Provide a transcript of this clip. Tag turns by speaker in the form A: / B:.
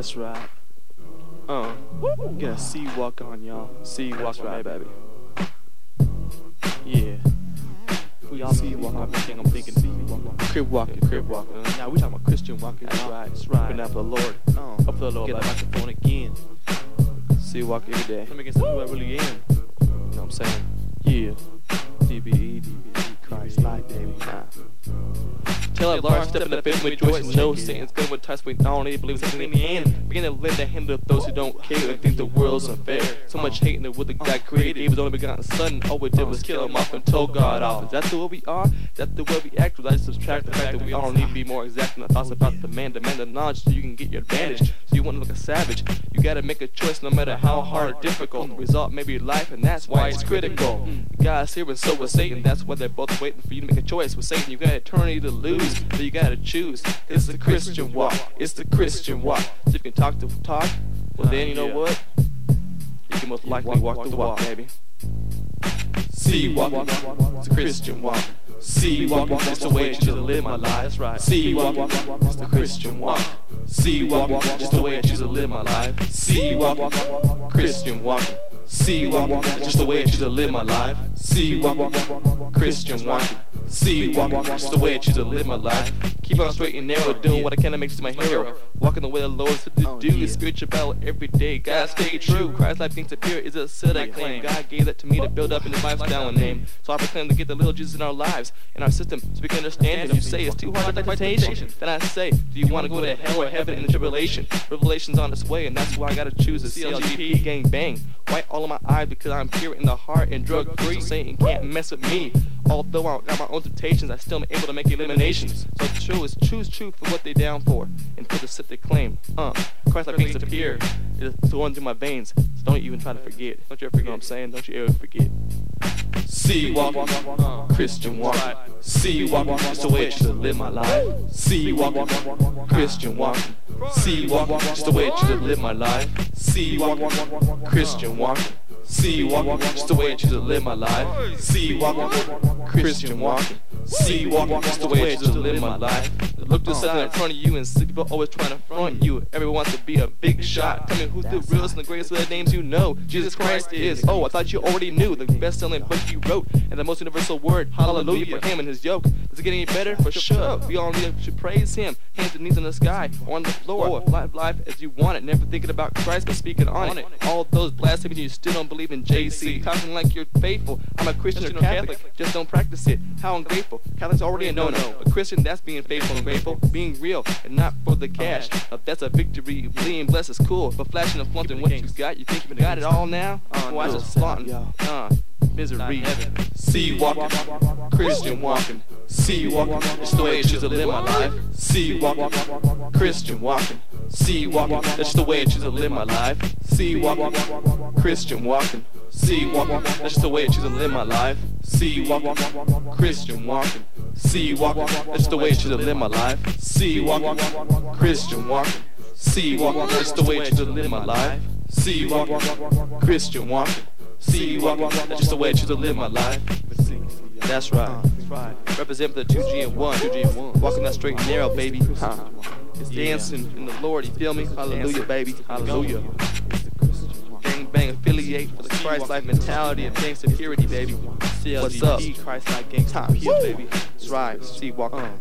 A: That's right. Uh, get a C walk on, y'all. C walk right, baby. Yeah. Who y'all see walk I'm thinking, I'm thinking C walk. Crip walking, Crip walking. Now we talking about Christian walking. That's right, that's right. Out for the Lord. Uh, up for the Lord. Get the microphone again. C walk every day. Let me get some who I really am. You know what I'm saying? Yeah. DBE, DBE, Christ light, baby. Nah. Tell a large step in with and know Satan's good with touch, not only believes something in the end. Begin to lend a hand to those who don't care and think the world's unfair. So much hate in that God created, He was only begotten son. All we did was kill him off and told God off. Is that the way we are? Is that the way we act? I subtract the fact that we all need to be more exact in our thoughts about the man, demand the knowledge so you can get your advantage. So you want to look a savage. You gotta make a choice no matter how hard or difficult. The result may be life, and that's why it's critical. God's here and so was Satan. That's why they're both waiting for you to make a choice. With Satan, you got eternity to lose, but you gotta choose. It's the Christian walk. It's the Christian walk. So if you can talk to talk, well then you know what? You can most likely walk the walk, baby. C walk, it's a Christian walk. C walk, it's the way to live my life. Right. C walk, it's the Christian walk. C walk, just the way I choose to live my life. C walk, Christian walk. C walk, just the way I choose to live my life. C walk, Christian walk. C walk, just the way I choose to live my life. Keep on straight and narrow, doing what I can to make this my hero. Walking the way the Lord said to oh, do. Is spiritual battle every day. God stay true. Christ life things appear is a set I claim. God gave that to me to build up in His lifestyle and name. So I proclaim to get the little Jesus in our lives, in our system, so we can understand it. If you say it's too hard to fight temptation, then I say, do you want to go to hell or heaven in the tribulation? Revelation's on its way, and that's why I gotta choose a CLGP gang bang. White all of my eyes because I'm pure in the heart and drug free. Satan can't mess with me. Although I got my own temptations, I still am able to make eliminations. So true is choose truth for what they down for, and for the sit they claim. Uh, Christ like paints appear. It's flowing through my veins. So don't even try to forget. Don't you ever forget what I'm saying? Don't you ever forget. C walk, Christian walk. C walk, just the way I to live my life. C walk, Christian walk. C walk, just the way I to live my life. C walk, Christian walk. C walk, just the way I choose to live my life. C walk, Christian walk. C walk, just the way I choose to live my life. Look to something in front of you and see people always trying to front you. Everyone wants to be a big shot. Tell me who's the realest and the greatest of the names you know. Jesus Christ is. Oh, I thought you already knew the best-selling book you wrote and the most universal word. Hallelujah for him and his yoke. Does it get any better? For sure. We all need to praise him. Hands and knees in the sky, on the floor. Live life as you want it. Never thinking about Christ but speaking on it. All those blasphemies you still don't believe in JC. Talking like you're faithful. I'm a Christian or Catholic. Just don't practice it. How ungrateful. Catholic's already a no-no. A Christian, that's being faithful and grateful. Being real and not for the cash. Now that's a victory. Being blessed is cool. But flashing and flaunting what you got, you think you got it all now? Uh, Why just flaunting? Uh, C walking, Christian walking. C walking, it's the way I choose to live my life. C walking, Christian walking. C walking, that's the way I choose to live my life. C walking, Christian walking. C walking, that's the way I choose to live my life. C walking, Christian walking. C walking, that's the way I choose to live my life. C walking, Christian walking. C walking, that's the way I choose to live my life. C walking, Christian walking. C walking, that's just the way I choose to live my life. That's right. Represent the 2G and 1. 2G and 1. Walking that straight and narrow, baby. Huh. It's dancing in the Lord, you feel me? Hallelujah, baby. Hallelujah. Gang bang affiliate for the Christ life mentality and gang security, baby. What's up? Christ like gang baby. That's right. See, walk on.